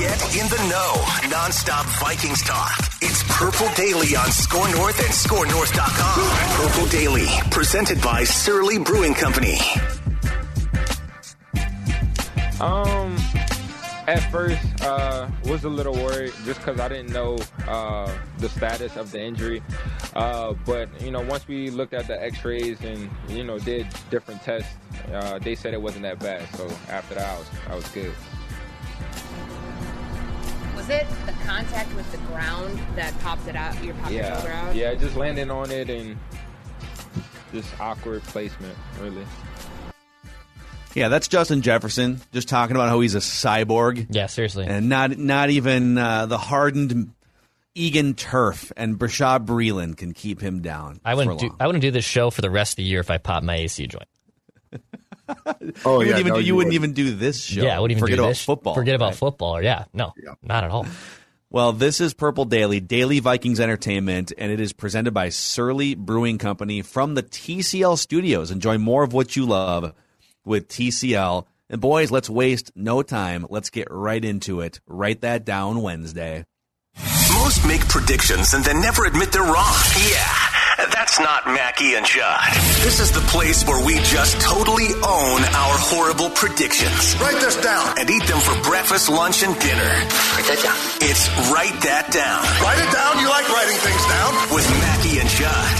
Get in the know. Nonstop Vikings talk. It's Purple Daily on Score North and ScoreNorth.com. Purple Daily, presented by Surly Brewing Company. Um, at first, uh, was a little worried just because I didn't know uh, the status of the injury. Uh, but you know, once we looked at the X-rays and you know did different tests, uh, they said it wasn't that bad. So after that, I was I was good. Was it the contact with the ground that popped it out? Your popped your shoulder Yeah, out? yeah, just landing on it and just awkward placement, really. Yeah, that's Justin Jefferson just talking about how he's a cyborg. Yeah, seriously. And not not even uh, the hardened Egan turf and Bashaud Breeland can keep him down. I wouldn't for do long. I wouldn't do this show for the rest of the year if I popped my AC joint. Oh you yeah, wouldn't even, no, you you wouldn't wouldn't. even do this show. Yeah, I wouldn't even Forget do about this. football. Forget about right? football. Or yeah, no, not at all. Well, this is Purple Daily, Daily Vikings Entertainment, and it is presented by Surly Brewing Company from the TCL studios. Enjoy more of what you love with TCL. And boys, let's waste no time. Let's get right into it. Write that down Wednesday. Most make predictions and then never admit they're wrong. Yeah, that's not Mackey and Judd. This is the place where we just totally own our horrible predictions. Write this down and eat them for breakfast, lunch, and dinner. Write that down. It's Write That Down. Write it down. You like writing things down? With Mackey and Judd.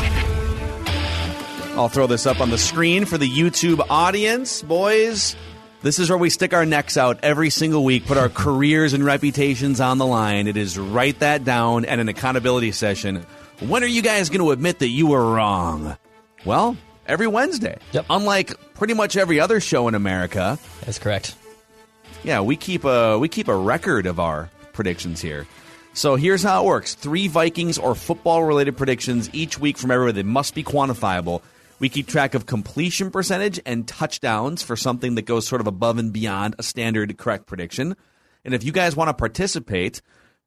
I'll throw this up on the screen for the YouTube audience, boys. This is where we stick our necks out every single week, put our careers and reputations on the line. It is write that down and an accountability session. When are you guys going to admit that you were wrong? Well, every Wednesday. Yep. Unlike pretty much every other show in America, That's correct. yeah, we keep a we keep a record of our predictions here. So here's how it works: three Vikings or football related predictions each week from everybody. They must be quantifiable. We keep track of completion percentage and touchdowns for something that goes sort of above and beyond a standard correct prediction. And if you guys want to participate,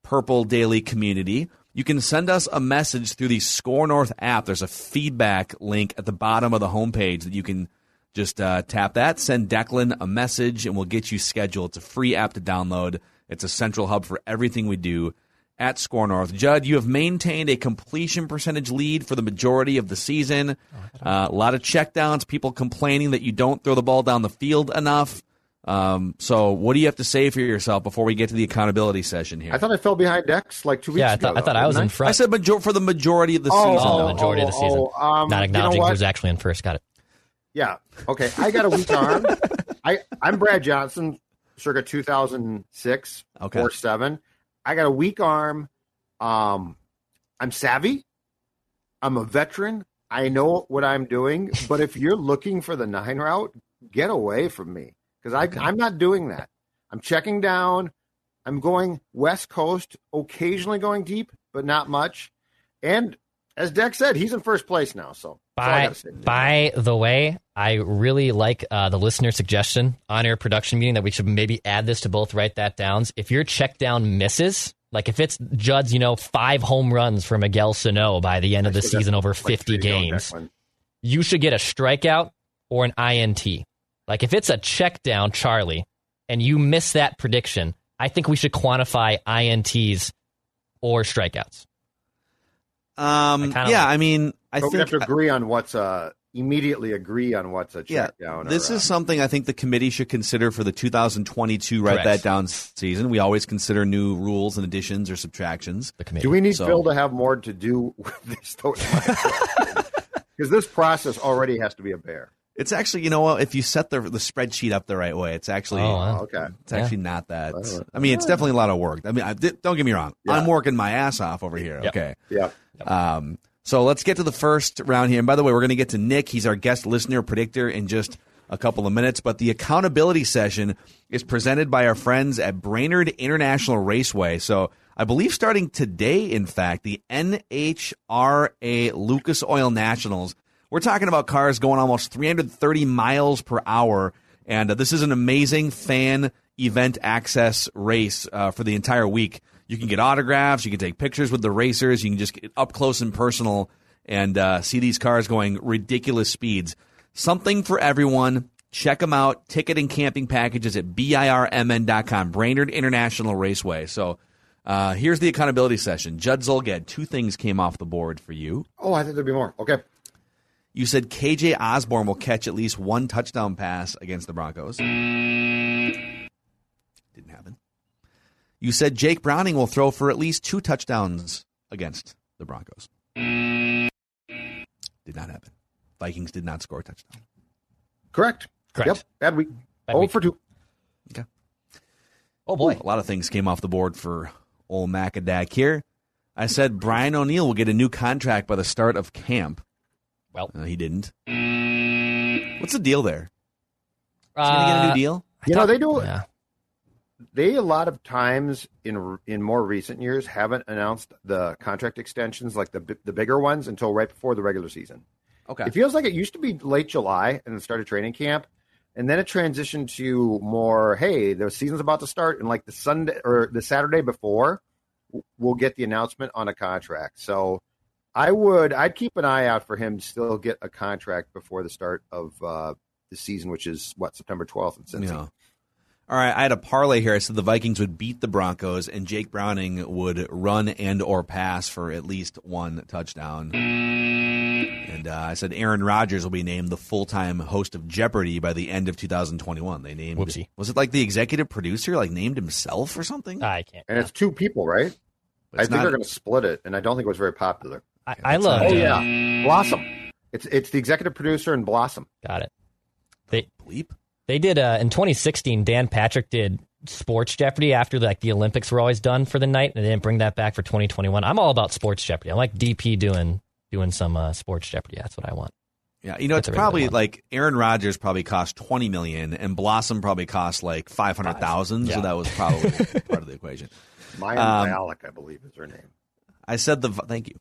Purple Daily Community, you can send us a message through the Score North app. There's a feedback link at the bottom of the homepage that you can just uh, tap that, send Declan a message, and we'll get you scheduled. It's a free app to download. It's a central hub for everything we do at Score North. Judd, you have maintained a completion percentage lead for the majority of the season. Uh, a lot of checkdowns, people complaining that you don't throw the ball down the field enough. Um, so, what do you have to say for yourself before we get to the accountability session here? I thought I fell behind Dex like two weeks Yeah, I ago. thought I thought I was in front. I said major- for the majority of the Oh, season. Oh, though. the majority of the season. oh, um, Not you know acknowledging what? who's actually in first. Got it. Yeah. Okay. I got a weak arm. I I'm Brad Johnson, circa 2006 Okay. or seven. I got a weak arm. Um, I'm savvy. I'm a veteran. I know what I'm doing. But if you're looking for the nine route, get away from me because I I'm not doing that. I'm checking down. I'm going west coast, occasionally going deep, but not much. And as Deck said, he's in first place now. So that's all I By, by the way, I really like uh, the listener suggestion on air production meeting that we should maybe add this to both write that downs. If your check down misses, like if it's Judd's, you know, five home runs for Miguel Sano by the end of the season over 50 there games, you should get a strikeout or an INT. Like if it's a check down, Charlie, and you miss that prediction, I think we should quantify INTs or strikeouts. Um, I yeah, like- I mean, I But we have to agree on what's uh immediately agree on what's a Yeah, check down. this or, is something I think the committee should consider for the 2022 write that down season. We always consider new rules and additions or subtractions. The committee. Do we need So- Phil to have more to do with this? Because this process already has to be a bear. It's actually, you know what? If you set the the spreadsheet up the right way, it's actually Oh, wow. Okay. it's actually not that. I mean, it's definitely a lot of work. I mean, I, don't get me wrong. Yeah. I'm working my ass off over here. Yep. Okay. Yeah. Um, so let's get to the first round here. And by the way, we're going to get to Nick. He's our guest listener predictor in just a couple of minutes. But the accountability session is presented by our friends at Brainerd International Raceway. So I believe starting today, in fact, the NHRA Lucas Oil Nationals. We're talking about cars going almost 330 miles per hour. And uh, this is an amazing fan event access race uh, for the entire week. You can get autographs, you can take pictures with the racers, you can just get up close and personal and uh, see these cars going ridiculous speeds. Something for everyone. Check them out. Ticket and camping packages at birmn.com, Brainerd International Raceway. So uh, here's the accountability session. Judd Zulgad, two things came off the board for you. Oh, I think there'd be more. Okay. You said KJ Osborn will catch at least one touchdown pass against the Broncos. Didn't happen. You said Jake Browning will throw for at least two touchdowns against the Broncos. Did not happen. Vikings did not score a touchdown. Correct. Correct. Yep. Bad week. Bad oh week. for two. Oh boy. A lot of things came off the board for old Macadac here. I said Brian O'Neill will get a new contract by the start of camp. Well. Uh, he didn't. What's the deal there? Is he going to get a new Uh, deal? You know they do. Yeah. They a lot of times in in more recent years haven't announced the contract extensions like the the bigger ones until right before the regular season. Okay. It feels like it used to be late July and start started training camp, and then it transitioned to more. Hey, the season's about to start, and like the Sunday or the Saturday before, we'll get the announcement on a contract. So, I would I'd keep an eye out for him to still get a contract before the start of uh, the season, which is what September twelfth in Cincy. Yeah. All right, I had a parlay here. I said the Vikings would beat the Broncos and Jake Browning would run and or pass for at least one touchdown. And uh, I said Aaron Rodgers will be named the full-time host of Jeopardy by the end of 2021. They named Whoopsie. Was it like the executive producer like named himself or something? I can't. And it's two people, right? But I think not- they're going to split it, and I don't think it was very popular. I, I love. Oh yeah, Blossom. It's it's the executive producer and Blossom. Got it. They bleep. they did uh, in 2016. Dan Patrick did Sports Jeopardy after like the Olympics were always done for the night, and they didn't bring that back for 2021. I'm all about Sports Jeopardy. I like DP doing doing some uh, Sports Jeopardy. That's what I want. Yeah, you know, That's it's probably one. like Aaron Rodgers probably cost 20 million and Blossom probably cost like 500,000, Yeah. so that was probably part of the equation. Maya Um, Bialik, I believe, is her name. I said the thank you.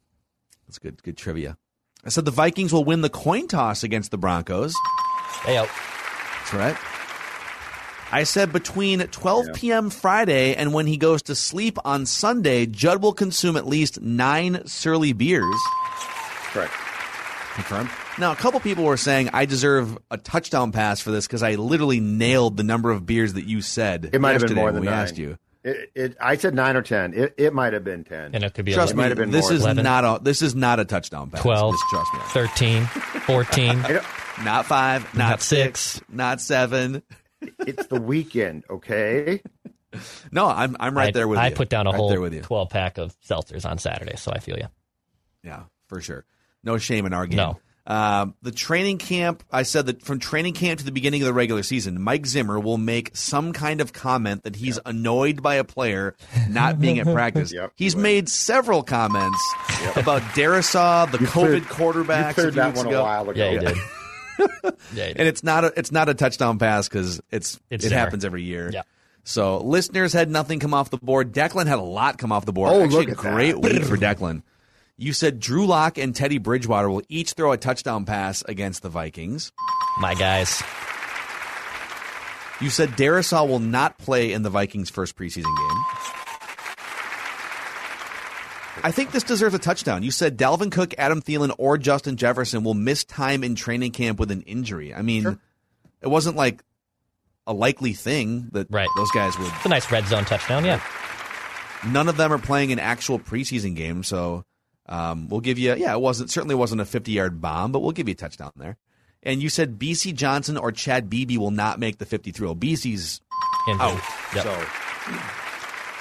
That's good. Good trivia. I said the Vikings will win the coin toss against the Broncos. Hey, yo. That's right. I said between 12 p.m. Friday and when he goes to sleep on Sunday, Judd will consume at least nine surly beers. Correct. Confirmed. Now, a couple people were saying I deserve a touchdown pass for this because I literally nailed the number of beers that you said. It might have been more when than we nine. asked you. It, it, I said nine or ten. It, it might have been ten. And it could be Trust It me, might have been this more. is 11. not a this is not a touchdown pass. 12, Just trust me. 13, 14. Don't- five, not, Not six, six. not seven. it's the weekend, okay? No, I'm I'm right I, there with I you. put down a right whole with you. 12 pack of seltzers on Saturday, so I feel you. Yeah, for sure. No shame in our game. No. Um, the training camp, I said that from training camp to the beginning of the regular season, Mike Zimmer will make some kind of comment that he's annoyed by a player not being at practice. Yep, he's he will. made several comments about Darrisaw, the You COVID cleared- quarterback. You cleared that one a while ago. Yeah, you did. yeah, and it's not a it's not a touchdown pass because it's, It's it Zimmer. happens every year. Yeah. So listeners had nothing come off the board. Declan had a lot come off the board. Oh, Actually, look at a great that. week for Declan. You said Drew Lock and Teddy Bridgewater will each throw a touchdown pass against the Vikings. My guys. You said Darrisaw will not play in the Vikings' first preseason game. I think this deserves a touchdown. You said Dalvin Cook, Adam Thielen, or Justin Jefferson will miss time in training camp with an injury. I mean, it wasn't like a likely thing that Right. those guys would. It's a nice red zone touchdown, yeah. None of them are playing an actual preseason game, so um, we'll give you. Yeah, it wasn't certainly wasn't a fifty-yard bomb, but we'll give you a touchdown there. and you said Bisi Johnson or Chad Beebe will not make the 53. Well, Bisi's Indeed. out. Yep. So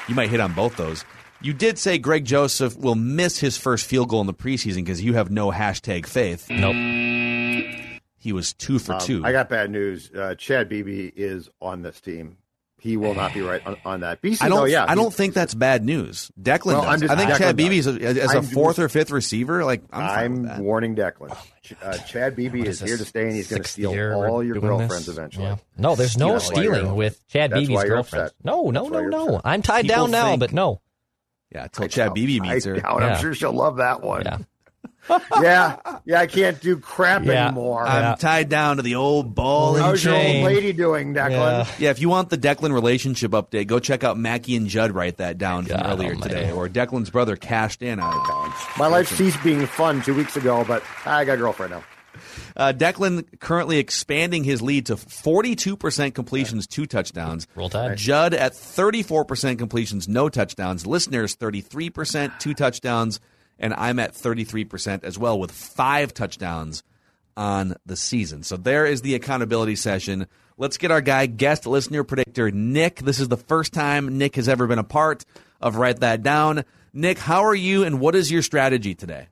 you might hit on both those. You did say Greg Joseph will miss his first field goal in the preseason because you have no hashtag faith. Nope. He was two for Um, two. I got bad news. Uh, Chad Beebe is on this team. He will not be right on, on that. Bisi, I don't. though, yeah, I don't think that's bad news. Declan Well, I'm does. just- I think Declan Chad Beebe is does. a, as a I'm fourth or fifth receiver. Like I'm, I'm warning Declan. Ch- Uh, Chad Beebe What is, is here to stay, and he's going to steal all your doing girlfriends this? eventually. Yeah. No, there's no That's stealing with Chad that's Beebe's girlfriend. upset. No, no, no, no. upset. I'm tied People down now, think- but no. Yeah, until Chad Beebe meets her. Yeah. I'm sure she'll love that one. Yeah. yeah, yeah. I can't do crap Yeah. anymore. I'm Yeah. tied down to the old ball and How's your old lady doing, Declan? Yeah. Yeah, if you want the Declan relationship update, go check out Mackey and Judd. Write that down from earlier almighty. today. Or Declan's brother cashed in on it. My life ceased being fun two weeks ago, but I got a girlfriend now. Uh, Declan currently expanding his lead to 42% completions, two touchdowns. Roll Tide. Judd at 34% completions, no touchdowns. Listeners 33%, two touchdowns, and I'm at 33% as well with five touchdowns on the season. So there is the accountability session. Let's get our guy, guest listener predictor, Nick. This is the first time Nick has ever been a part of Write That Down. Nick, how are you, and what is your strategy today?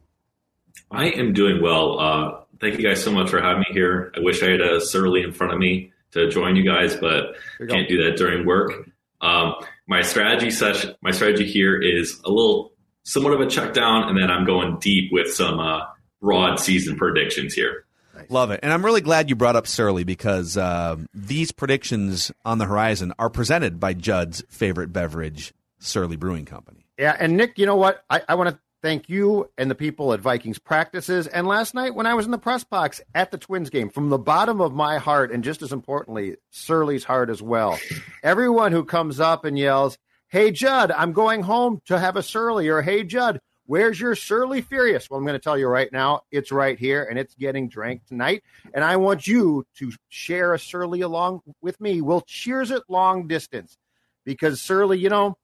I am doing well. Uh, thank you guys so much for having me here. I wish I had a Surly in front of me to join you guys, but you can't do that during work. Um, my strategy session, my strategy here is a little somewhat of a check down, and then I'm going deep with some uh, broad season predictions here. Love it. And I'm really glad you brought up Surly because um, these predictions on the horizon are presented by Judd's favorite beverage, Surly Brewing Company. Yeah, and Nick, you know what? I, I want to thank you and the people at Vikings practices. And last night when I was in the press box at the Twins game, from the bottom of my heart, and just as importantly, Surly's heart as well. Everyone who comes up and yells, Hey Judd, I'm going home to have a Surly, or Hey Judd, where's your Surly Furious? Well, I'm going to tell you right now, it's right here and it's getting drank tonight. And I want you to share a Surly along with me. We'll cheers it long distance because Surly, you know,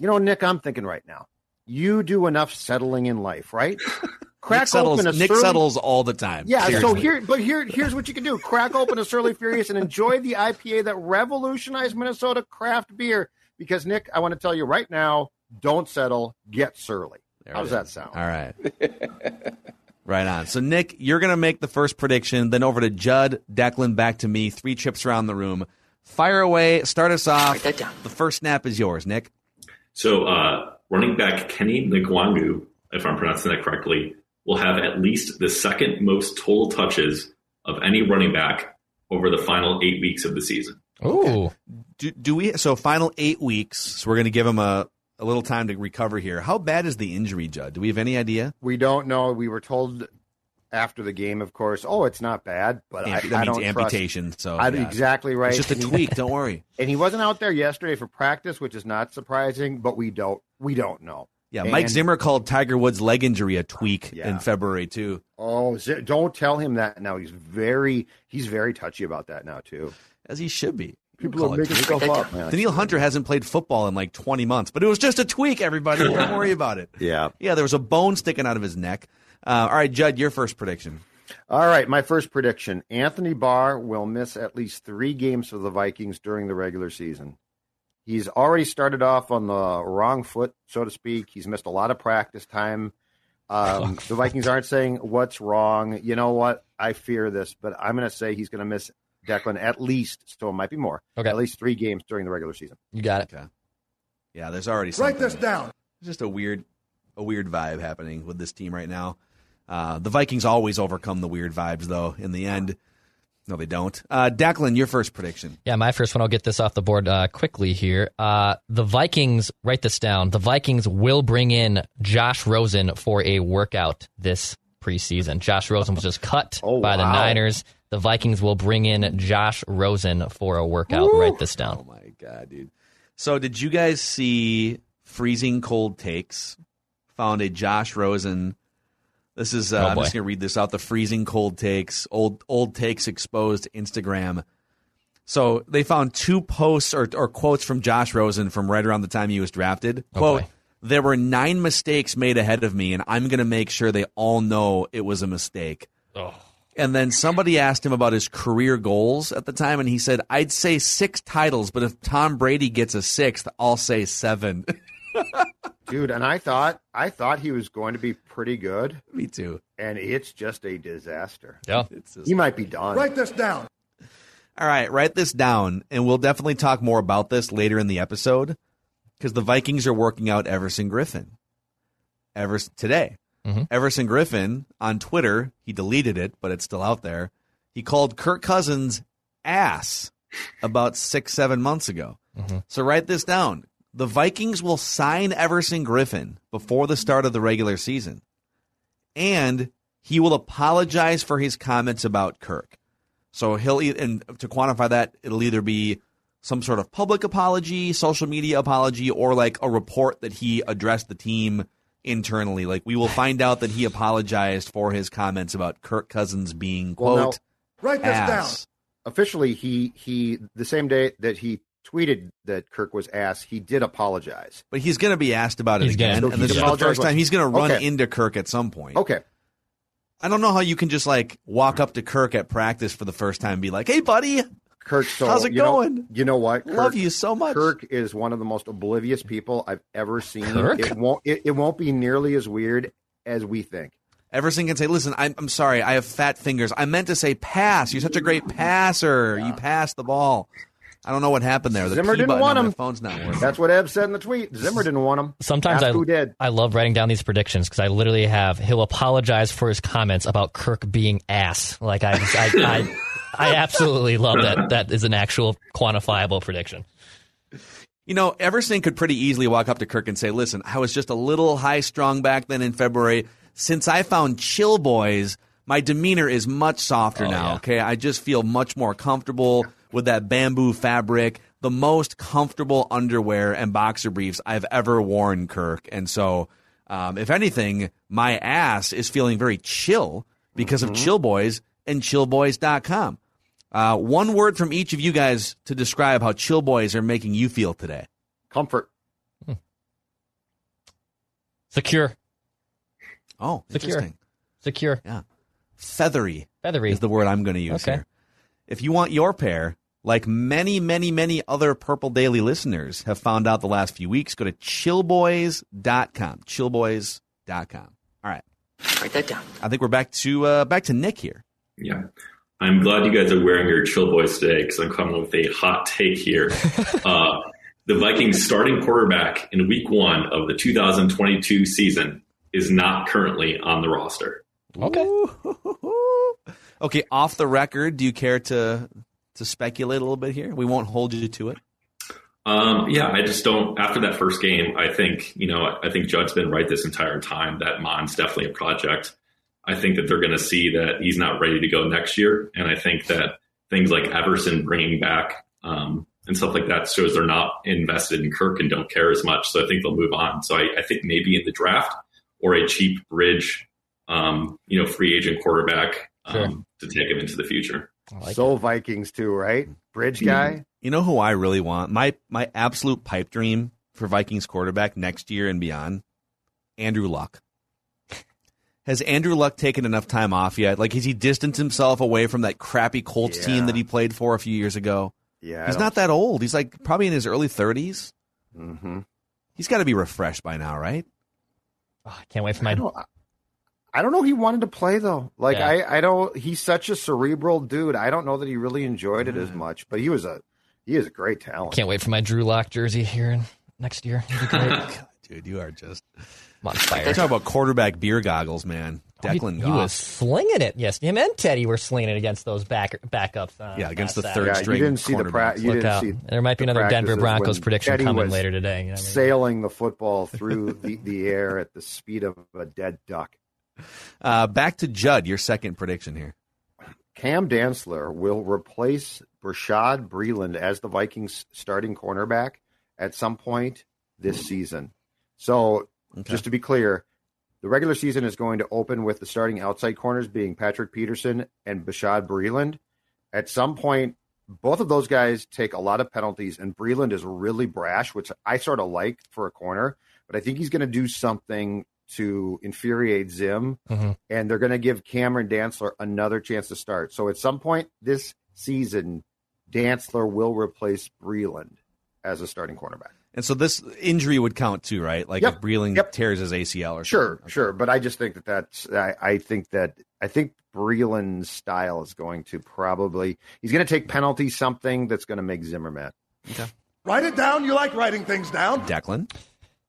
you know, Nick, I'm thinking right now. You do enough settling in life, right? Crack Nick settles, open a Nick Surly- settles all the time. Yeah, so here, but here, here's what you can do: crack open a Surly Furious and enjoy the IPA that revolutionized Minnesota craft beer. Because Nick, I want to tell you right now: don't settle, get Surly. There How it does that sound? All right. right on. So, Nick, you're going to make the first prediction, then over to Judd, Declan, back to me. Three trips around the room. Fire away. Start us off. The first snap is yours, Nick. So, uh, running back Kene Nwangwu, if I'm pronouncing that correctly, will have at least the second most total touches of any running back over the final eight weeks of the season. Ooh. Do, do we? So, final eight weeks. So, we're going to give him a, a little time to recover here. How bad is the injury, Judd? Do we have any idea? We don't know. We were told after the game, of course. Oh, it's not bad, but I, that I means don't amputation. So, Trust, I, yeah. Exactly right. It's just a tweak. Don't worry. And he wasn't out there yesterday for practice, which is not surprising. But we don't. We don't know. Yeah, Mike Zimmer called Tiger Woods' leg injury a tweak Yeah. in February too, Oh, don't tell him that now. He's very he's very touchy about that now too. As he should be. People are making stuff up. Man. Danielle Hunter hasn't played football in like 20 months, but it was just a tweak. Everybody, don't worry about it. Yeah. Yeah, there was a bone sticking out of his neck. Uh, all right, Judd, your first prediction. All right, my first prediction: Anthony Barr will miss at least three games for the Vikings during the regular season. He's already started off on the wrong foot, so to speak. He's missed a lot of practice time. Um, the Vikings aren't saying what's wrong. You know what? I fear this, but I'm going to say he's going to miss Declan at least, so it might be more. Okay. At least three games during the regular season. You got it. Okay. Yeah, there's already something. Write this down. It's just a weird, a weird vibe happening with this team right now. Uh, the Vikings always overcome the weird vibes, though. In the end, no, they don't. Uh, Declan, your first prediction. Yeah, my first one. I'll get this off the board uh, quickly here. Uh, the Vikings, write this down. The Vikings will bring in Josh Rosen for a workout this preseason. Josh Rosen was just cut Oh, by the. Niners. The Vikings will bring in Josh Rosen for a workout. Write this down. Oh my god, dude! So, did you guys see freezing cold takes? Found a Josh Rosen. This is. Uh, Oh, I'm just gonna read this out. The freezing cold takes. Old old takes exposed Instagram. So they found two posts or, or quotes from Josh Rosen from right around the time he was drafted. Oh, Quote: boy. There were nine mistakes made ahead of me, and I'm gonna make sure they all know it was a mistake. Oh. And then somebody asked him about his career goals at the time, and he said, I'd say six titles, but if Tom Brady gets a sixth, I'll say seven. Dude, and I thought I thought he was going to be pretty good, Me too. and it's just a disaster. Yeah. It's just- He might be done. Write this down. All right, write this down, and we'll definitely talk more about this later in the episode because the Vikings are working out Everson Griffen. Ever today, Mhm. Everson Griffen on Twitter, he deleted it, but it's still out there. He called Kirk Cousins ass about six, seven months ago. So write this down. The Vikings will sign Everson Griffen before the start of the regular season, and he will apologize for his comments about Kirk. So he'll and to quantify that, it'll either be some sort of public apology, social media apology, or like a report that he addressed the team internally. Like we will find out that he apologized for his comments about Kirk Cousins being Well, now- quote Write this down. ass. Officially, he he the same day that he tweeted that Kirk was ass, he did apologize. But he's going to be asked about it He's gonna- again, So and this is the first time he's going to run Okay. into Kirk at some point. Okay, I don't know how you can just like walk up to Kirk at practice for the first time and be like, "Hey, buddy, Kirk. So How's it you know- going? you know what? love you so much." Kirk is one of the most oblivious people I've ever seen. Kirk? It won't it, it won't be nearly as weird as we think. Everson can say, "Listen, I'm, I'm sorry, I have fat fingers. I meant to say pass. You're such a great passer. You passed the ball. I don't know what happened there. The Zimmer P didn't want him. phone's not working. That's what Eb said in the tweet. Zimmer didn't want him. Sometimes Ask I who did. I love writing down these predictions because I literally have he'll apologize for his comments about Kirk being ass. Like I I I, I absolutely love that. That is an actual quantifiable prediction. You know, Everson could pretty easily walk up to Kirk and say, "Listen, I was just a little high strung back then in February. Since I found Chill Boys, my demeanor is much softer Oh, now. yeah. Okay, I just feel much more comfortable with that bamboo fabric." The most comfortable underwear and boxer briefs I've ever worn, Kirk. And so, um, if anything, my ass is feeling very chill because of Chill Boys and chillboys.com. Uh, one word from each of you guys to describe how Chill Boys are making you feel today. Comfort. Secure, Oh, Secure. secure, Yeah. Feathery feathery. is the word I'm going to use Okay. here. If you want your pair, like many, many, many other Purple Daily listeners have found out the last few weeks, go to chillboys.com. Chillboys.com. All right. Write that down. I think we're back to uh, back to Nick here. Yeah. I'm glad you guys are wearing your chill boys today because I'm coming with a hot take here. uh, the Vikings starting quarterback in week one of the 2022 season is not currently on the roster. Okay. Okay, off the record, do you care to to speculate a little bit here? We won't hold you to it. Um, yeah, I just don't. After that first game, I think you know, I think Judd's been right this entire time that Mond's definitely a project. I think that they're going to see that he's not ready to go next year, and I think that things like Everson bringing back um, and stuff like that shows they're not invested in Kirk and don't care as much. So I think they'll move on. So I, I think maybe in the draft or a cheap bridge, um, you know, free agent quarterback um, to take him into the future. I like so Vikings too, right? Bridge guy. You know who I really want? My my absolute pipe dream for Vikings quarterback next year and beyond? Andrew Luck. Has Andrew Luck taken enough time off yet? Like has he distanced himself away from that crappy Colts Yeah. team that he played for a few years ago? Yeah, He's not that old. He's like probably in his early 30s. hmm He's got to be refreshed by now, right? Oh, I can't wait for I my. don't. I don't know. He wanted to play though. Like Yeah. I, I don't. He's such a cerebral dude. I don't know that he really enjoyed it as much. But he was a, he is a great talent. Can't wait for my Drew Lock jersey here in, next year. Great. God, dude, you are just I'm on fire. Talk about quarterback beer goggles, man. Declan he, he Goff. was slinging it. Yes, him and Teddy were slinging it against those back backups. Uh, Yeah, against the Saturday. third Yeah, you didn't see the pra- you Look didn't out. see There might be the another Denver Broncos prediction Teddy coming later today. You know I mean? Sailing the football through the, the air at the speed of a dead duck. Uh, back to Judd, your second prediction here. Cam Dantzler will replace Bashaud Breeland as the Vikings starting cornerback at some point this season. So, Okay. just to be clear, the regular season is going to open with the starting outside corners being Patrick Peterson and Bashaud Breeland. At some point, both of those guys take a lot of penalties, and Breeland is really brash, which I sort of like for a corner, but I think he's going to do something to infuriate Zim, Mhm. and they're going to give Cameron Dantzler another chance to start. So at some point this season, Dantzler will replace Breeland as a starting cornerback. And so this injury would count too, right? Like Yep. if Breeling Yep. tears his ACL or Sure, something. sure, but I just think that that's I, I think that I think Breeland's style is going to probably he's going to take penalty something that's going to make Zimmer mad. Write it down. You like writing things down. Declan.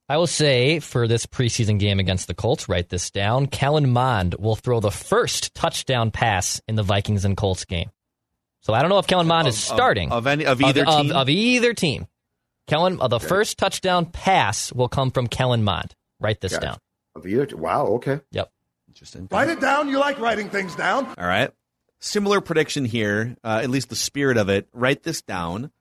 I will say for this preseason game against the Colts, write this down. Kellen Mond will throw the first touchdown pass in the Vikings and Colts game. So I don't know if Kellen Mond is Of- of- starting of any- of either of, team? of either team. Kellen, uh, the first touchdown pass will come from Kellen Mond. Write this Gotcha. down. Of either, wow, okay. Yep. Interesting. Write it down. You like writing things down. All right. Similar prediction here, uh, at least the spirit of it. Write this down.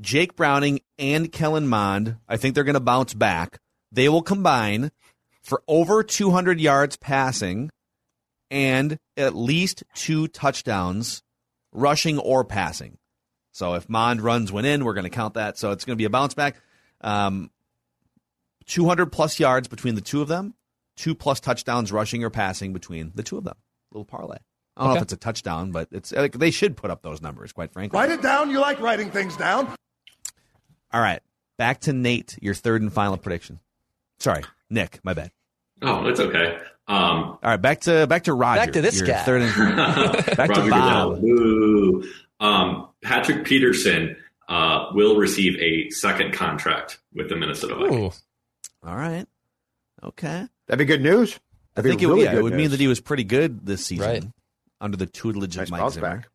Jake Browning and Kellen Mond, I think they're going to bounce back. They will combine for over 200 yards passing and at least two touchdowns, rushing or passing. So if Mond runs one in, we're going to count that. So it's going to be a bounce back. Um, 200 plus yards between the two of them, two plus touchdowns rushing or passing between the two of them. Little parlay. I don't know if it's a touchdown, but it's like, they should put up those numbers, quite frankly. Write it down. You like writing things down. All right, back to Nate. Your third and final prediction. Sorry, Nick. My bad. Oh, it's okay. Um, All right, back to back to Roger. Back to this guy. Third and back to Roger Bob. Um, Patrick Peterson uh, will receive a second contract with the Minnesota Vikings. Ooh. All right. Okay. That'd be good news. I That'd be think it, really yeah, it good would mean that he was pretty good this season Right. under the tutelage nice of Mike bounce Zimmer. back.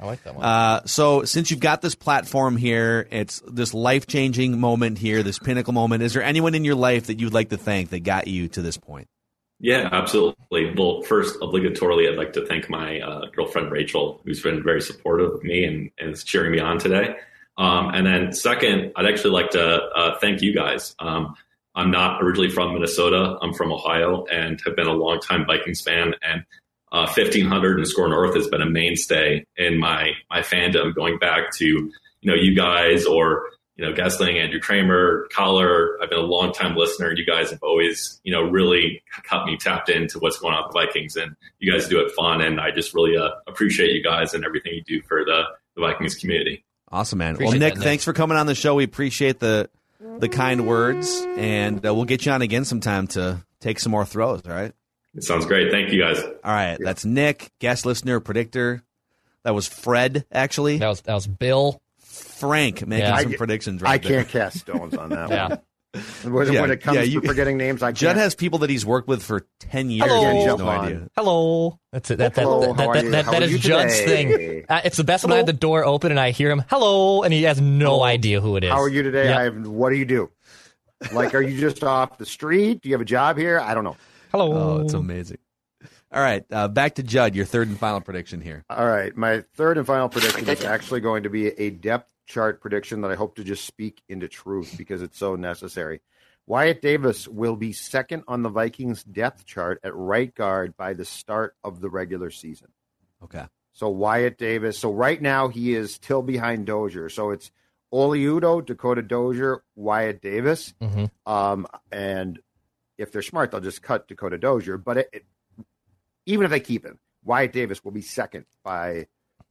I like that one. Uh, so since you've got this platform here, it's this life changing moment here, this pinnacle moment. Is there anyone in your life that you'd like to thank that got you to this point? Yeah, absolutely. Well, first, obligatorily, I'd like to thank my uh, girlfriend Rachel, who's been very supportive of me and, and is cheering me on today. Um, and then, second, I'd actually like to uh, thank you guys. Um, I'm not originally from Minnesota. I'm from Ohio and have been a longtime Vikings fan. And uh, 1500 and Score North has been a mainstay in my my fandom, going back to you know you guys or you know Goessling, Andrew Krammer, Collar. I've been a long time listener. And you guys have always you know really kept me tapped into what's going on with the Vikings, and you guys do it fun. And I just really uh, appreciate you guys and everything you do for the, the Vikings community. Awesome, man. Appreciate well, Nick, that, Nick. thanks for coming on the show. We appreciate the the kind words, and uh, we'll get you on again sometime to take some more throws. All right. It sounds great. Thank you guys. All right. That's Nick, guest listener, predictor. That was Fred, actually. that was that was Bill. Frank making Yeah. some I- predictions right I there. can't cast stones on that Yeah. one. When, Yeah, when it comes yeah, you- to forgetting names, I Judd can't. has people that he's worked with for 10 years. Hello. and he has Jump no on. idea. Hello. That's it. That, that, Hello, that, how are that, you? that, How that are is you Judd's today? thing. Uh, it's the best when I have the door open and I hear him, hello, and he has no idea who it is. How are you today? Yep. I have, what do you do? Like, are you just off the street? Do you have a job here? I don't know. Hello. Oh, it's amazing. All right. Uh, back to Judd, your third and final prediction here. All right. My third and final prediction is actually going to be a depth chart prediction that I hope to just speak into truth because it's so necessary. Wyatt Davis will be second on the Vikings depth chart at right guard by the start of the regular season. Okay. So Wyatt Davis. So right now he is still behind Dozier. So it's Oli Udoh, Dakota Dozier, Wyatt Davis. Mhm. Um, and if they're smart, they'll just cut Dakota Dozier. But it, it, even if they keep him, Wyatt Davis will be second by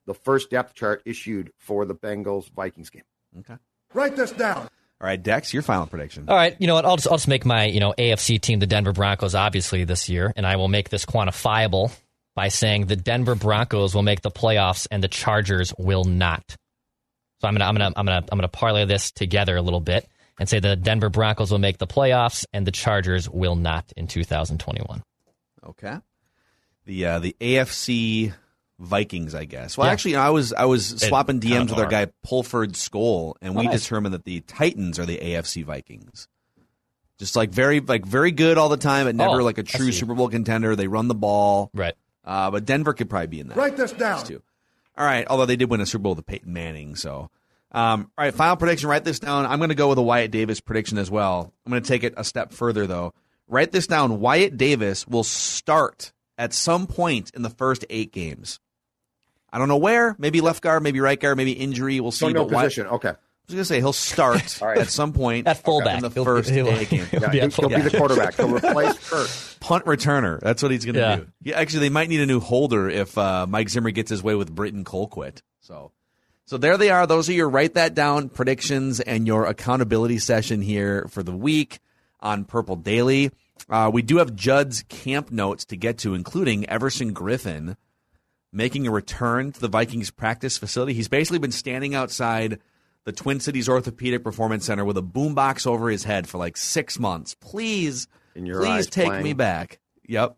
the first depth chart issued for the Bengals Vikings game. Okay. Write this down. All right, Dex, your final prediction. All right, you know what? I'll just I'll just make my you know AFC team, the Denver Broncos, obviously this year, and I will make this quantifiable by saying the Denver Broncos will make the playoffs and the Chargers will not. So I'm gonna I'm gonna I'm gonna I'm gonna parlay this together a little bit and say the Denver Broncos will make the playoffs and the Chargers will not in 2021. Okay. The uh, the AFC Vikings, I guess. Well, Yeah. actually, I was I was swapping kinda DMs with our guy Pulford Skoll, and we nice. determined that the Titans are the AFC Vikings. Just like very like very good all the time, but never Oh, like a true. Super Bowl contender. They run the ball, Right. uh, but Denver could probably be in that. Write this down. too. All right, although they did win a Super Bowl with Peyton Manning, so. Um, all right, final prediction. Write this down. I'm going to go with a Wyatt Davis prediction as well. I'm going to take it a step further though. Write this down. Wyatt Davis will start at some point in the first eight games. I don't know where. Maybe left guard, maybe right guard, maybe injury. We'll see. So no but Wy- position. Okay. I was gonna say he'll start All right. at some point At fullback. in the He'll- 1st he'll- day game. he'll Yeah, be he'll, at he'll be the quarterback. He'll replace Kurt. Punt returner. That's what he's gonna Yeah. do. Yeah, actually, they might need a new holder if uh, Mike Zimmer gets his way with Britton Colquitt. So, so there they are. Those are your write that down predictions and your accountability session here for the week on Purple Daily. Uh, we do have Judd's camp notes to get to, including Everson Griffen making a return to the Vikings practice facility. He's basically been standing outside the Twin Cities Orthopedic Performance Center with a boombox over his head for like six months. Please, please take playing. me back. Yep.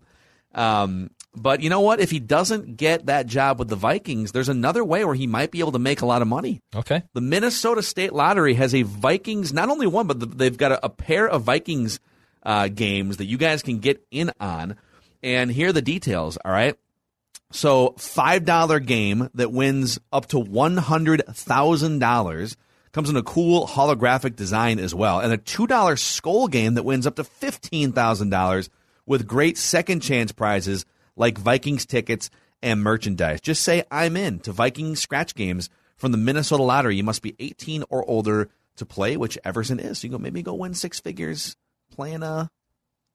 Um, but you know what? If he doesn't get that job with the Vikings, there's another way where he might be able to make a lot of money. Okay. The Minnesota State Lottery has a Vikings, not only one, but they've got a, a pair of Vikings uh, games that you guys can get in on. And here are the details, all right? So, $5 game that wins up to $100,000 comes in a cool holographic design as well. And a $2 skull game that wins up to $15,000 with great second chance prizes like Vikings tickets and merchandise. Just say I'm in to Vikings scratch games from the Minnesota Lottery. You must be 18 or older to play, which Everson is. So you go maybe go win six figures playing uh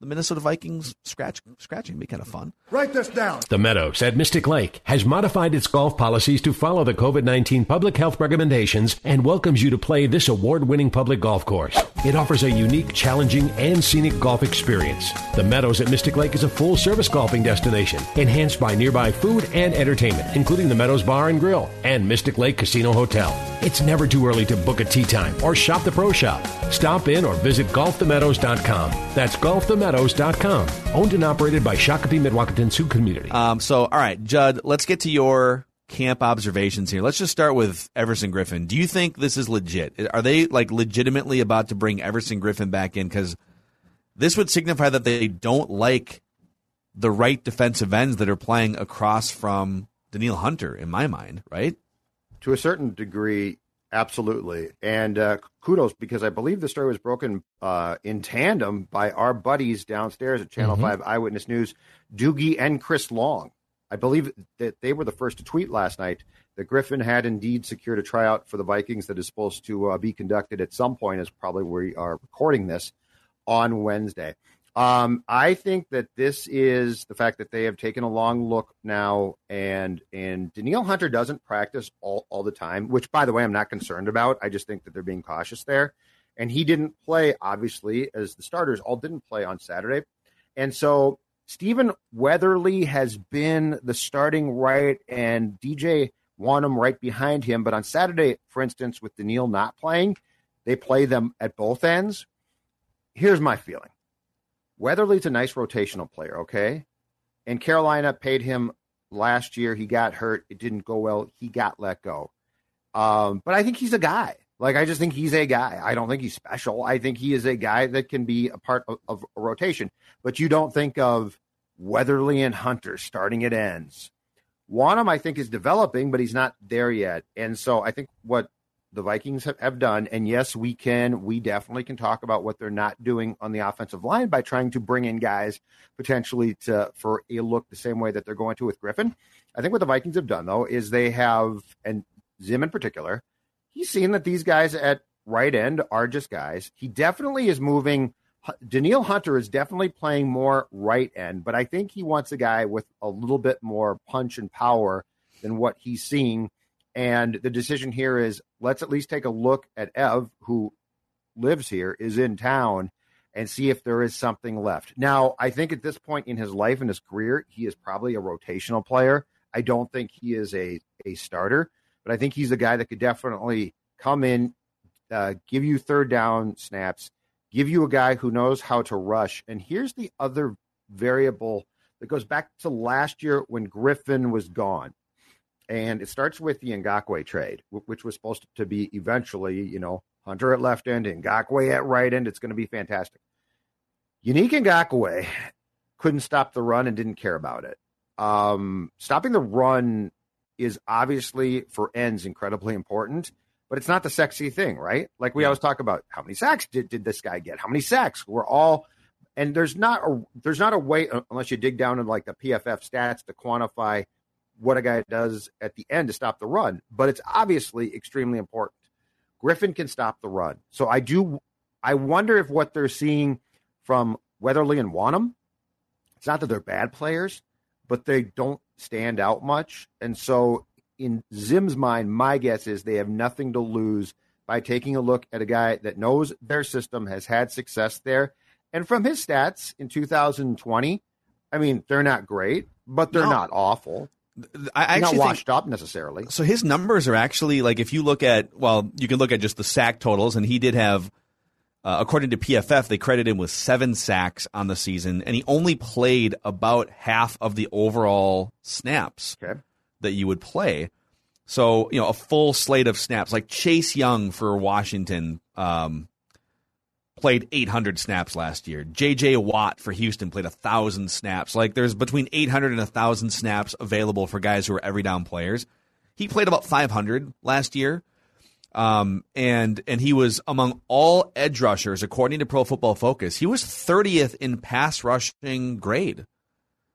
the Minnesota Vikings scratch scratching be kind of fun. Write this down. The Meadows at Mystic Lake has modified its golf policies to follow the COVID 19 public health recommendations and welcomes you to play this award winning public golf course. It offers a unique, challenging, and scenic golf experience. The Meadows at Mystic Lake is a full service golfing destination, enhanced by nearby food and entertainment, including the Meadows Bar and Grill and Mystic Lake Casino Hotel. It's never too early to book a tea time or shop the pro shop. Stop in or visit golfthemeadows.com. That's golfthemeadows.com. Owned and operated by Shakopee Mdewakanton Sioux Community. Um, so, all right, Judd, let's get to your camp observations here. Let's just start with Everson Griffen. Do you think this is legit? Are they like legitimately about to bring Everson Griffen back in? Because this would signify that they don't like the right defensive ends that are playing across from Danielle Hunter, in my mind, right? To a certain degree, absolutely. And uh, kudos because I believe the story was broken uh, in tandem by our buddies downstairs at Channel Mhm. 5 Eyewitness News, Doogie and Chris Long. I believe that they were the first to tweet last night that Griffen had indeed secured a tryout for the Vikings that is supposed to uh, be conducted at some point, is probably where we are recording this on Wednesday. Um, I think that this is the fact that they have taken a long look now, and and Danielle Hunter doesn't practice all, all the time, which by the way I'm not concerned about. I just think that they're being cautious there, and he didn't play obviously as the starters all didn't play on Saturday, and so Stephen Weatherly has been the starting right, and DJ Wonnum right behind him. But on Saturday, for instance, with Danielle not playing, they play them at both ends. Here's my feeling. Weatherly's a nice rotational player, okay? And Carolina paid him last year. He got hurt. It didn't go well. He got let go. Um, but I think he's a guy. Like, I just think he's a guy. I don't think he's special. I think he is a guy that can be a part of, of a rotation. But you don't think of Weatherly and Hunter starting at ends. Wonnum, I think, is developing, but he's not there yet. And so I think what the Vikings have, have done, and yes, we can, we definitely can talk about what they're not doing on the offensive line by trying to bring in guys potentially to for a look the same way that they're going to with Griffen. I think what the Vikings have done though is they have, and Zim in particular, he's seen that these guys at right end are just guys. He definitely is moving. Danielle Hunter is definitely playing more right end, but I think he wants a guy with a little bit more punch and power than what he's seeing. And the decision here is let's at least take a look at Ev, who lives here, is in town, and see if there is something left. Now, I think at this point in his life and his career, he is probably a rotational player. I don't think he is a, a starter, but I think he's a guy that could definitely come in, uh, give you third down snaps, give you a guy who knows how to rush. And here's the other variable that goes back to last year when Griffen was gone. And it starts with the Ngakoue trade, which was supposed to be eventually, you know, Hunter at left end, Ngakoue at right end. It's going to be fantastic. Yannick Ngakoue couldn't stop the run and didn't care about it. Um, stopping the run is obviously for ends incredibly important, but it's not the sexy thing, right? Like we always talk about how many sacks did, did this guy get? How many sacks? We're all and there's not a there's not a way uh, unless you dig down into like the PFF stats to quantify what a guy does at the end to stop the run, but it's obviously extremely important. Griffen can stop the run. So I do. I wonder if what they're seeing from Weatherly and Wonnum, it's not that they're bad players, but they don't stand out much. And so, in Zim's mind, my guess is they have nothing to lose by taking a look at a guy that knows their system, has had success there. And from his stats in 2020, I mean, they're not great, but they're No. not awful. I actually not think- washed up necessarily. So his numbers are actually like if you look at well, you can look at just the sack totals, and he did have, uh, according to PFF, they credit him with seven sacks on the season, and he only played about half of the overall snaps Okay. that you would play. So you know a full slate of snaps, like Chase Young for Washington. Um, played 800 snaps last year. J.J. Watt for Houston played 1,000 snaps. Like, there's between 800 and 1,000 snaps available for guys who are every down players. He played about 500 last year. Um, and and he was among all edge rushers, according to Pro Football Focus, he was 30th in pass rushing grade.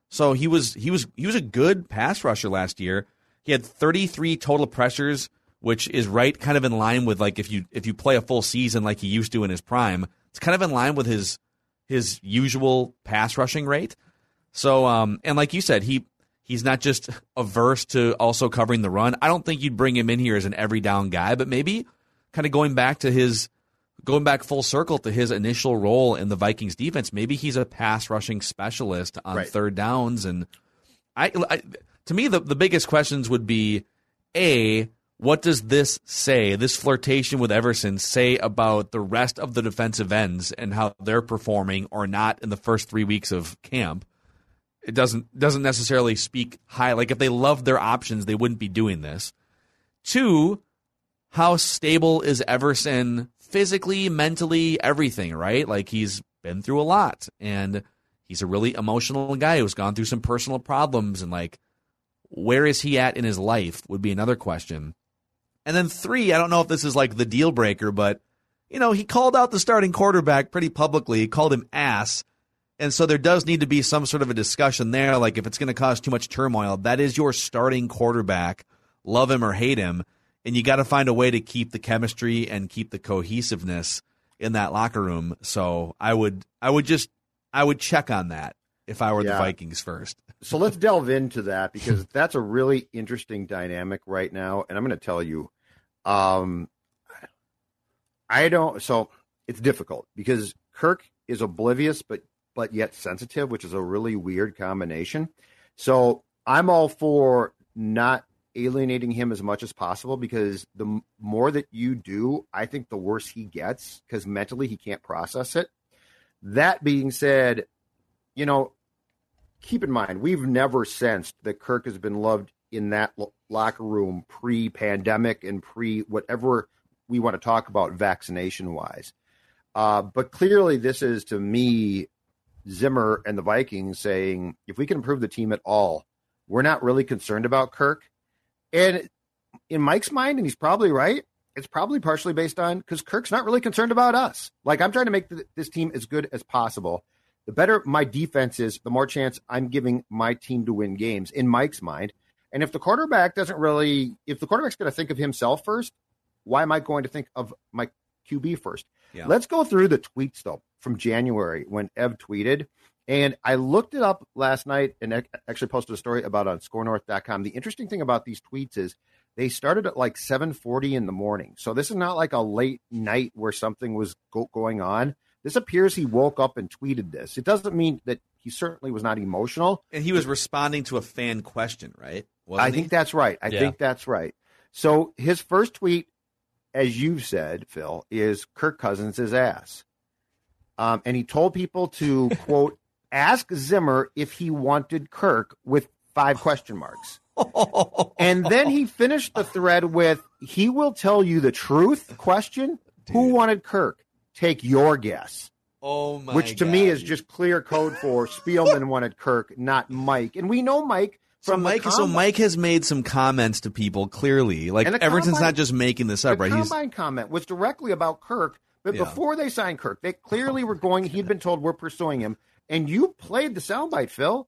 So he was he was he was a good pass rusher last year. He had 33 total pressures, which is right kind of in line with like if you if you play a full season like he used to in his prime, it's kind of in line with his his usual pass rushing rate. So um and like you said, he he's not just averse to also covering the run. I don't think you'd bring him in here as an every down guy, but maybe kind of going back to his going back full circle to his initial role in the Vikings defense, maybe he's a pass rushing specialist on Right. third downs and I, I to me the the biggest questions would be a what does this say this flirtation with Everson say about the rest of the defensive ends and how they're performing or not in the first 3 weeks of camp it doesn't doesn't necessarily speak high like if they loved their options they wouldn't be doing this two how stable is Everson physically, mentally, everything, right? Like he's been through a lot and he's a really emotional guy who's gone through some personal problems and like where is he at in his life would be another question. And then three, I don't know if this is like the deal breaker, but you know, he called out the starting quarterback pretty publicly. He called him ass. And so there does need to be some sort of a discussion there. Like if it's going to cause too much turmoil, that is your starting quarterback. Love him or hate him. And you got to find a way to keep the chemistry and keep the cohesiveness in that locker room. So I would, I would just, I would check on that if I were the Vikings first. So let's delve into that because that's a really interesting dynamic right now. And I'm going to tell you, um, I don't. So it's difficult because Kirk is oblivious, but but yet sensitive, which is a really weird combination. So I'm all for not alienating him as much as possible because the more that you do, I think the worse he gets because mentally he can't process it. That being said, you know, keep in mind, we've never sensed that Kirk has been loved in that lo- locker room pre pandemic and pre whatever we want to talk about vaccination wise. Uh, but clearly, this is to me, Zimmer and the Vikings saying, if we can improve the team at all, we're not really concerned about Kirk. And in Mike's mind, and he's probably right, it's probably partially based on because Kirk's not really concerned about us. Like, I'm trying to make th- this team as good as possible the better my defense is, the more chance I'm giving my team to win games in Mike's mind. And if the quarterback doesn't really, if the quarterback's going to think of himself first, why am I going to think of my QB first? Yeah. Let's go through the tweets though from January when Ev tweeted. And I looked it up last night and ac- actually posted a story about it on scorenorth.com. The interesting thing about these tweets is they started at like 7:40 in the morning. So this is not like a late night where something was go- going on. This appears he woke up and tweeted this. It doesn't mean that he certainly was not emotional. And he was responding to a fan question, right? I he? think that's right. I Yeah. think that's right. So his first tweet, as you've said, Phil, is Kirk Cousins' is ass. Um, and he told people to quote ask Zimmer if he wanted Kirk with five question marks. and then he finished the thread with he will tell you the truth question. Who wanted Kirk? Take your guess. Oh my Which to me is just clear code for Spielman wanted Kirk, not Mike. And we know Mike from the Mike, so Mike has made some comments to people clearly. Like Everson's combine- not just making this up, the right? He's combine comment was directly about Kirk, but Yeah. before they signed Kirk, they clearly oh, were going. He'd been told we're pursuing him, and you played the soundbite, Phil.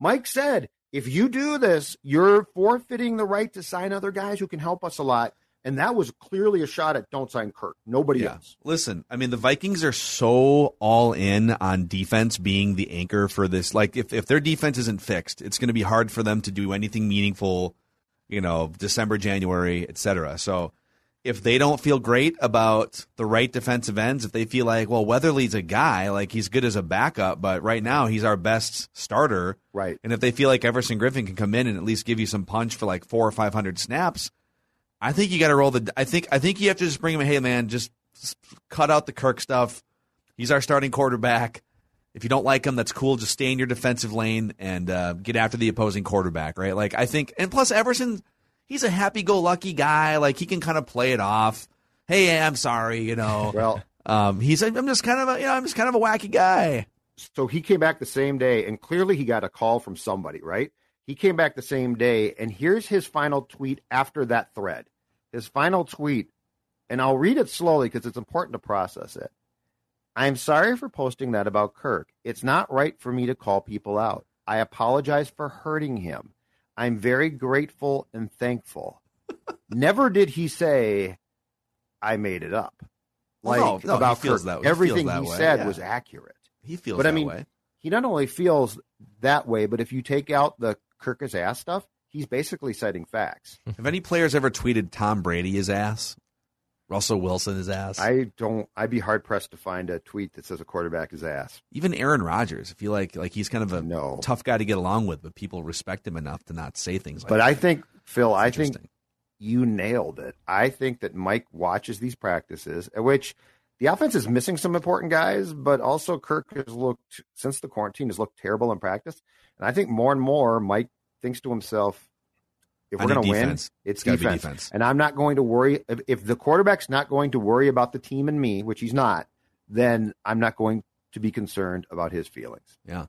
Mike said, "If you do this, you're forfeiting the right to sign other guys who can help us a lot." And that was clearly a shot at don't sign Kirk. Nobody Yeah. else. Listen, I mean, the Vikings are so all in on defense being the anchor for this. Like, if, if their defense isn't fixed, it's going to be hard for them to do anything meaningful, you know, December, January, et cetera. So if they don't feel great about the right defensive ends, if they feel like, well, Weatherly's a guy, like he's good as a backup, but right now he's our best starter. Right. And if they feel like Everson Griffen can come in and at least give you some punch for like four or 500 snaps, I think you got to roll the. I think I think you have to just bring him. Hey, man, just cut out the Kirk stuff. He's our starting quarterback. If you don't like him, that's cool. Just stay in your defensive lane and uh, get after the opposing quarterback, right? Like I think, and plus Everson, he's a happy-go-lucky guy. Like he can kind of play it off. Hey, I'm sorry, you know. Well, um, he's. I'm just kind of a, you know, I'm just kind of a wacky guy. So he came back the same day, and clearly he got a call from somebody, right? He came back the same day, and here's his final tweet after that thread. His final tweet, and I'll read it slowly because it's important to process it. I'm sorry for posting that about Kirk. It's not right for me to call people out. I apologize for hurting him. I'm very grateful and thankful. Never did he say, I made it up. Like no, no, he about Kirk. that- he Everything he way, said yeah. was accurate. He feels But I mean, way. he not only feels that way, but if you take out the Kirk his ass stuff, he's basically citing facts. Have any players ever tweeted Tom Brady his ass? Russell Wilson his ass? I don't. I'd be hard pressed to find a tweet that says a quarterback is ass. Even Aaron Rodgers, I feel like like he's kind of a No. tough guy to get along with, but people respect him enough to not say things like But that. I think Phil, I think you nailed it. I think that Mike watches these practices, at which the offense is missing some important guys, but also Kirk has looked since the quarantine has looked terrible in practice. And I think more and more Mike thinks to himself, if we're going to win, it's It's gotta be defense. defense. And I'm not going to worry if, if the quarterback's not going to worry about the team and me, which he's not, then I'm not going to be concerned about his feelings. Yeah.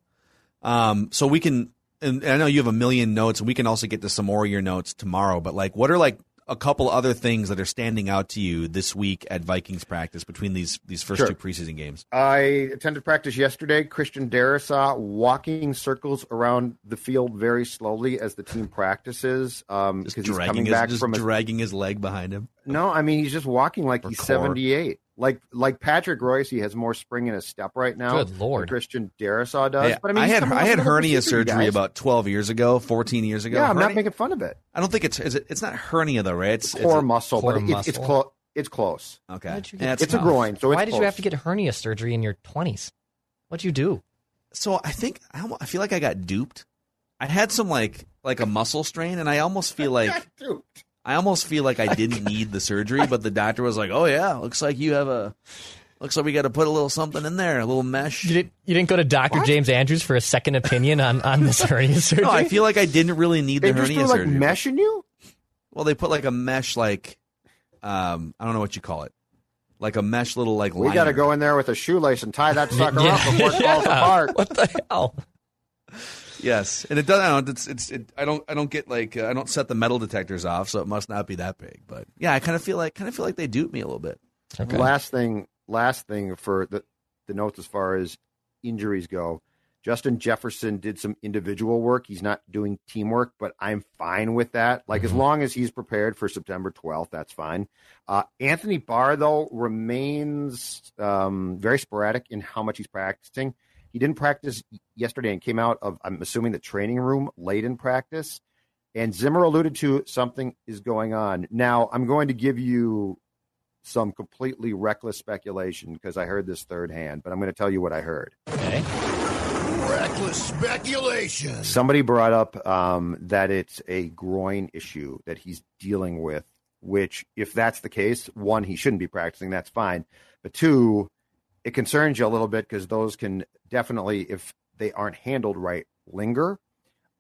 Um, so we can, and I know you have a million notes, and we can also get to some more of your notes tomorrow. But like, what are like a couple other things that are standing out to you this week at Vikings practice between these these first Sure. two preseason games? I attended practice yesterday. Christian Darrisaw walking circles around the field very slowly as the team practices um, Just because he's dragging coming his, back just from a dragging his leg behind him. No, I mean he's just walking like Or he's core. seventy eight. Like like Patrick Royce, he has more spring in his step right now. Good lord. than Christian Darrisaw does. Hey, but I mean, I had I had hernia surgery guys. about twelve years ago, fourteen years ago. Yeah, I'm not making fun of it. I don't think it's is it, it's not hernia though, right? It's, it's Core a- muscle, core but it, it's it's muscle. close. It's close. Okay, Why did you Yeah, get- it's It's a groin. So it's Why did you have to get hernia surgery in your 20s? What'd you do? So I think I, I feel like I got duped. I had some like like a muscle strain, and I almost feel like Dude. I almost feel like I didn't need the surgery, but the doctor was like, "Oh yeah, looks like you have a looks like we got to put a little something in there, a little mesh." You didn't, you didn't go to Dr. James Andrews for a second opinion on, on this hernia surgery? No, I feel like I didn't really need the They just hernia do like surgery. mesh in you. Well, they put like a mesh, like um, I don't know what you call it, like a mesh little like. We got to go in there with a shoelace and tie that sucker Yeah. up before it falls Yeah. apart. What the hell? Yes, and it does. I don't. It's. It's. It, I don't. I don't get like. Uh, I don't set the metal detectors off, so it must not be that big. But yeah, I kind of feel like. Kind of feel like they duped me a little bit. Okay. Last thing, last thing for the the notes as far as injuries go. Justin Jefferson did some individual work. He's not doing teamwork, but I'm fine with that. Like as long as he's prepared for September 12th, that's fine. Uh, Anthony Barr though remains um, very sporadic in how much he's practicing. He didn't practice yesterday and came out of I'm assuming the training room late in practice. And Zimmer alluded to something is going on. Now I'm going to give you some completely reckless speculation because I heard this third hand, but I'm going to tell you what I heard. Okay. Reckless speculation. Somebody brought up um, that it's a groin issue that he's dealing with, which, if that's the case, one, he shouldn't be practicing. That's fine. But two, it concerns you a little bit because those can definitely, if they aren't handled right, linger.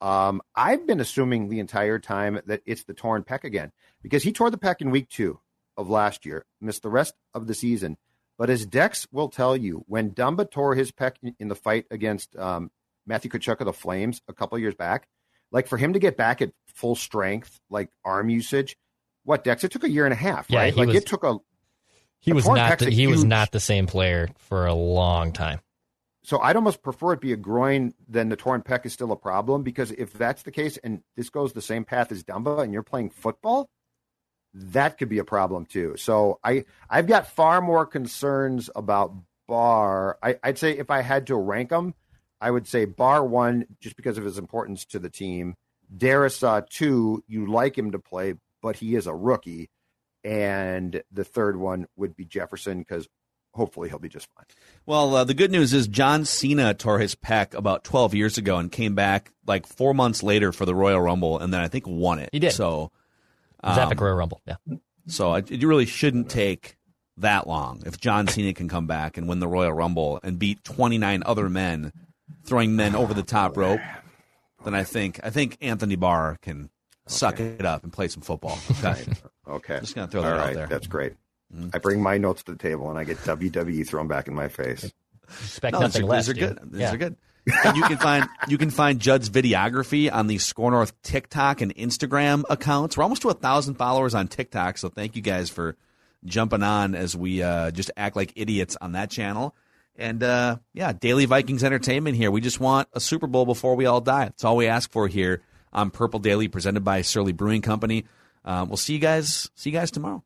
Um, I've been assuming the entire time that it's the torn pec again because he tore the pec in week two of last year, missed the rest of the season. But as Dex will tell you, when Dumba tore his pec in- the fight against um, Matthew Tkachuk of the Flames a couple of years back, like for him to get back at full strength, like arm usage, what Dex? It took a year and a half, Yeah, right? Like was- it took a. He was not the, he was not the same player for a long time. So I'd almost prefer it be a groin than the torn pec is still a problem because if that's the case and this goes the same path as Dumba and you're playing football, that could be a problem too. So I I've got far more concerns about Barr. I, I'd say if I had to rank them, I would say Barr one just because of his importance to the team. Darrisaw uh, two, you like him to play, but he is a rookie. And the third one would be Jefferson because hopefully he'll be just fine. Well, uh, the good news is John Cena tore his pec about 12 years ago and came back like four months later for the Royal Rumble, and then I think won it. He did. So, It was um, Epic Royal Rumble. Yeah. so it, it really shouldn't take that long if John Cena can come back and win the Royal Rumble and beat 29 other men, throwing men over the top rope. Then I think I think Anthony Barr can suck it up and play some football. Okay. Okay. Just gonna throw All that out right, there. That's great. I bring my notes to the table and I get WWE thrown back in my face. Expect No, nothing these are, less. These are dude. good. These Yeah. are good. and you can find you can find Judd's videography on the Score North TikTok and Instagram accounts. We're almost to a thousand followers on TikTok, so thank you guys for jumping on as we uh, just act like idiots on that channel. And uh, yeah, Daily Vikings Entertainment here. We just want a Super Bowl before we all die. That's all we ask for here on Purple Daily, presented by Surly Brewing Company. Um, we'll see you guys. See you guys tomorrow.